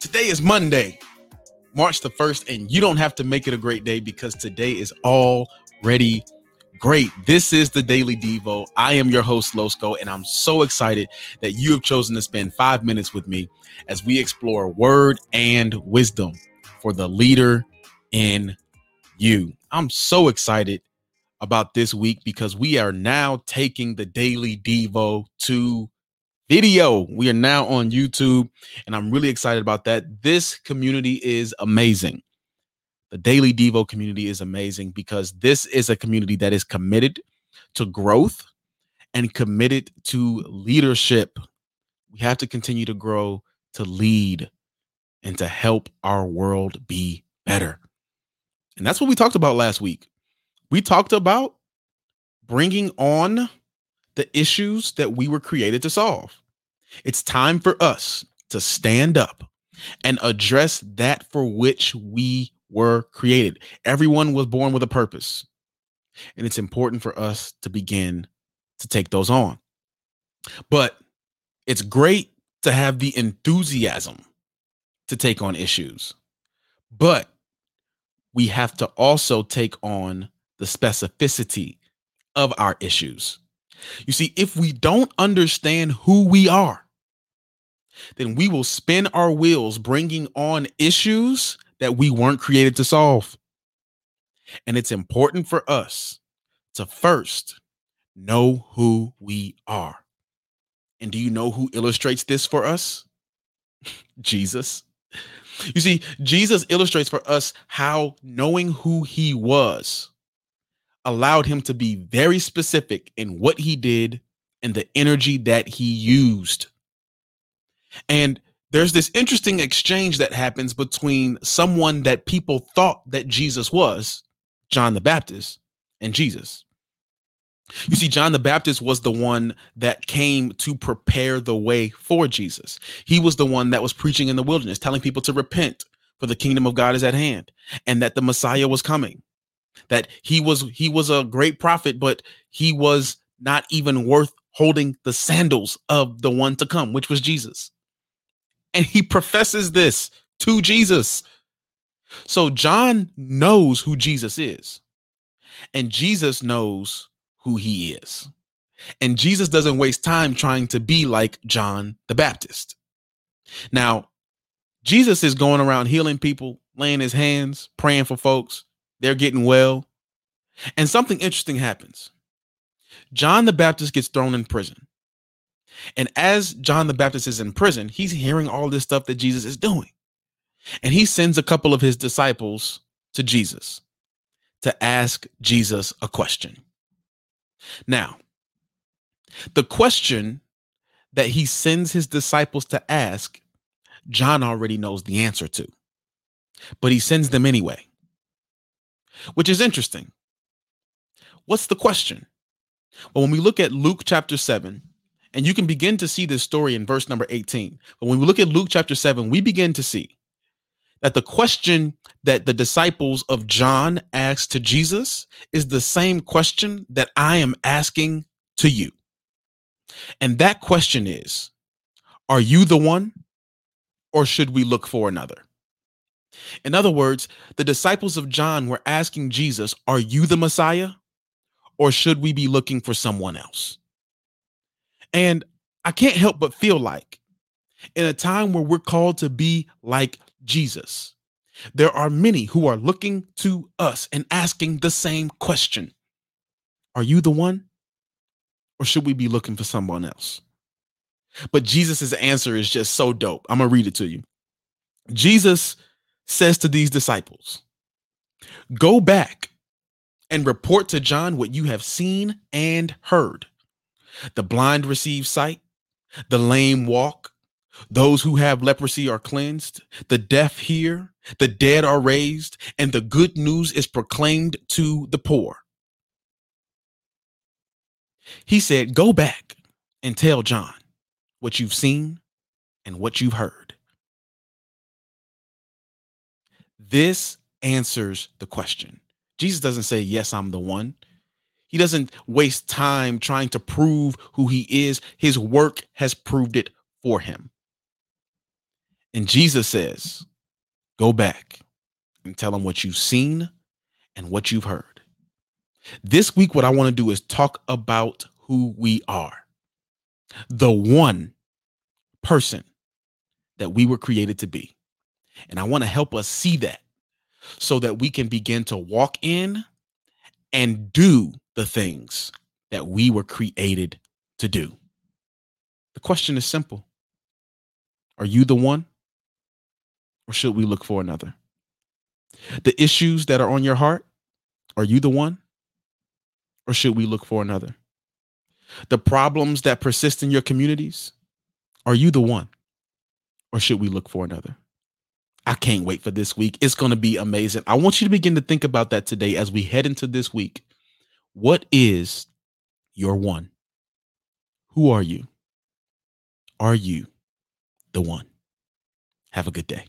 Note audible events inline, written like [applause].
Today is Monday, March the 1st, and you don't have to make it a great day because today is already great. This is the Daily Devo. I am your host, Losco, and I'm so excited that you have chosen to spend five minutes with me as we explore word and wisdom for the leader in you. I'm so excited about this week because we are now taking the Daily Devo to video. We are now on YouTube, and I'm really excited about that. This community is amazing. The Daily Devo community is amazing because this is a community that is committed to growth and committed to leadership. We have to continue to grow, to lead, and to help our world be better. And that's what we talked about last week. We talked about bringing on the issues that we were created to solve. It's time for us to stand up and address that for which we were created. Everyone was born with a purpose. And it's important for us to begin to take those on. But it's great to have the enthusiasm to take on issues. But we have to also take on the specificity of our issues. You see, if we don't understand who we are, then we will spin our wheels bringing on issues that we weren't created to solve. And it's important for us to first know who we are. And do you know who illustrates this for us? [laughs] Jesus. You see, Jesus illustrates for us how knowing who he was allowed him to be very specific in what he did and the energy that he used. And there's this interesting exchange that happens between someone that people thought that Jesus was, John the Baptist, and Jesus. You see, John the Baptist was the one that came to prepare the way for Jesus. He was the one that was preaching in the wilderness, telling people to repent, for the kingdom of God is at hand, and that the Messiah was coming that he was he was a great prophet but he was not even worth holding the sandals of the one to come which was Jesus. And he professes this to Jesus. So John knows who Jesus is and Jesus knows who he is. And Jesus doesn't waste time trying to be like John the Baptist. Now Jesus is going around healing people laying his hands praying for folks they're getting well. And something interesting happens. John the Baptist gets thrown in prison. And as John the Baptist is in prison, he's hearing all this stuff that Jesus is doing. And he sends a couple of his disciples to Jesus to ask Jesus a question. Now, the question that he sends his disciples to ask, John already knows the answer to, but he sends them anyway which is interesting. What's the question? Well, when we look at Luke chapter 7, and you can begin to see this story in verse number 18. But when we look at Luke chapter 7, we begin to see that the question that the disciples of John asked to Jesus is the same question that I am asking to you. And that question is Are you the one, or should we look for another? In other words, the disciples of John were asking Jesus, Are you the Messiah? Or should we be looking for someone else? And I can't help but feel like in a time where we're called to be like Jesus, there are many who are looking to us and asking the same question Are you the one? Or should we be looking for someone else? But Jesus' answer is just so dope. I'm going to read it to you. Jesus says to these disciples, Go back and report to John what you have seen and heard. The blind receive sight, the lame walk, those who have leprosy are cleansed, the deaf hear, the dead are raised, and the good news is proclaimed to the poor. He said, Go back and tell John what you've seen and what you've heard. This answers the question. Jesus doesn't say, Yes, I'm the one. He doesn't waste time trying to prove who he is. His work has proved it for him. And Jesus says, go back and tell them what you've seen and what you've heard. This week, what I want to do is talk about who we are the one person that we were created to be. And I want to help us see that so that we can begin to walk in and do the things that we were created to do. The question is simple Are you the one? Or should we look for another? The issues that are on your heart, are you the one? Or should we look for another? The problems that persist in your communities, are you the one? Or should we look for another? I can't wait for this week. It's going to be amazing. I want you to begin to think about that today as we head into this week. What is your one? Who are you? Are you the one? Have a good day.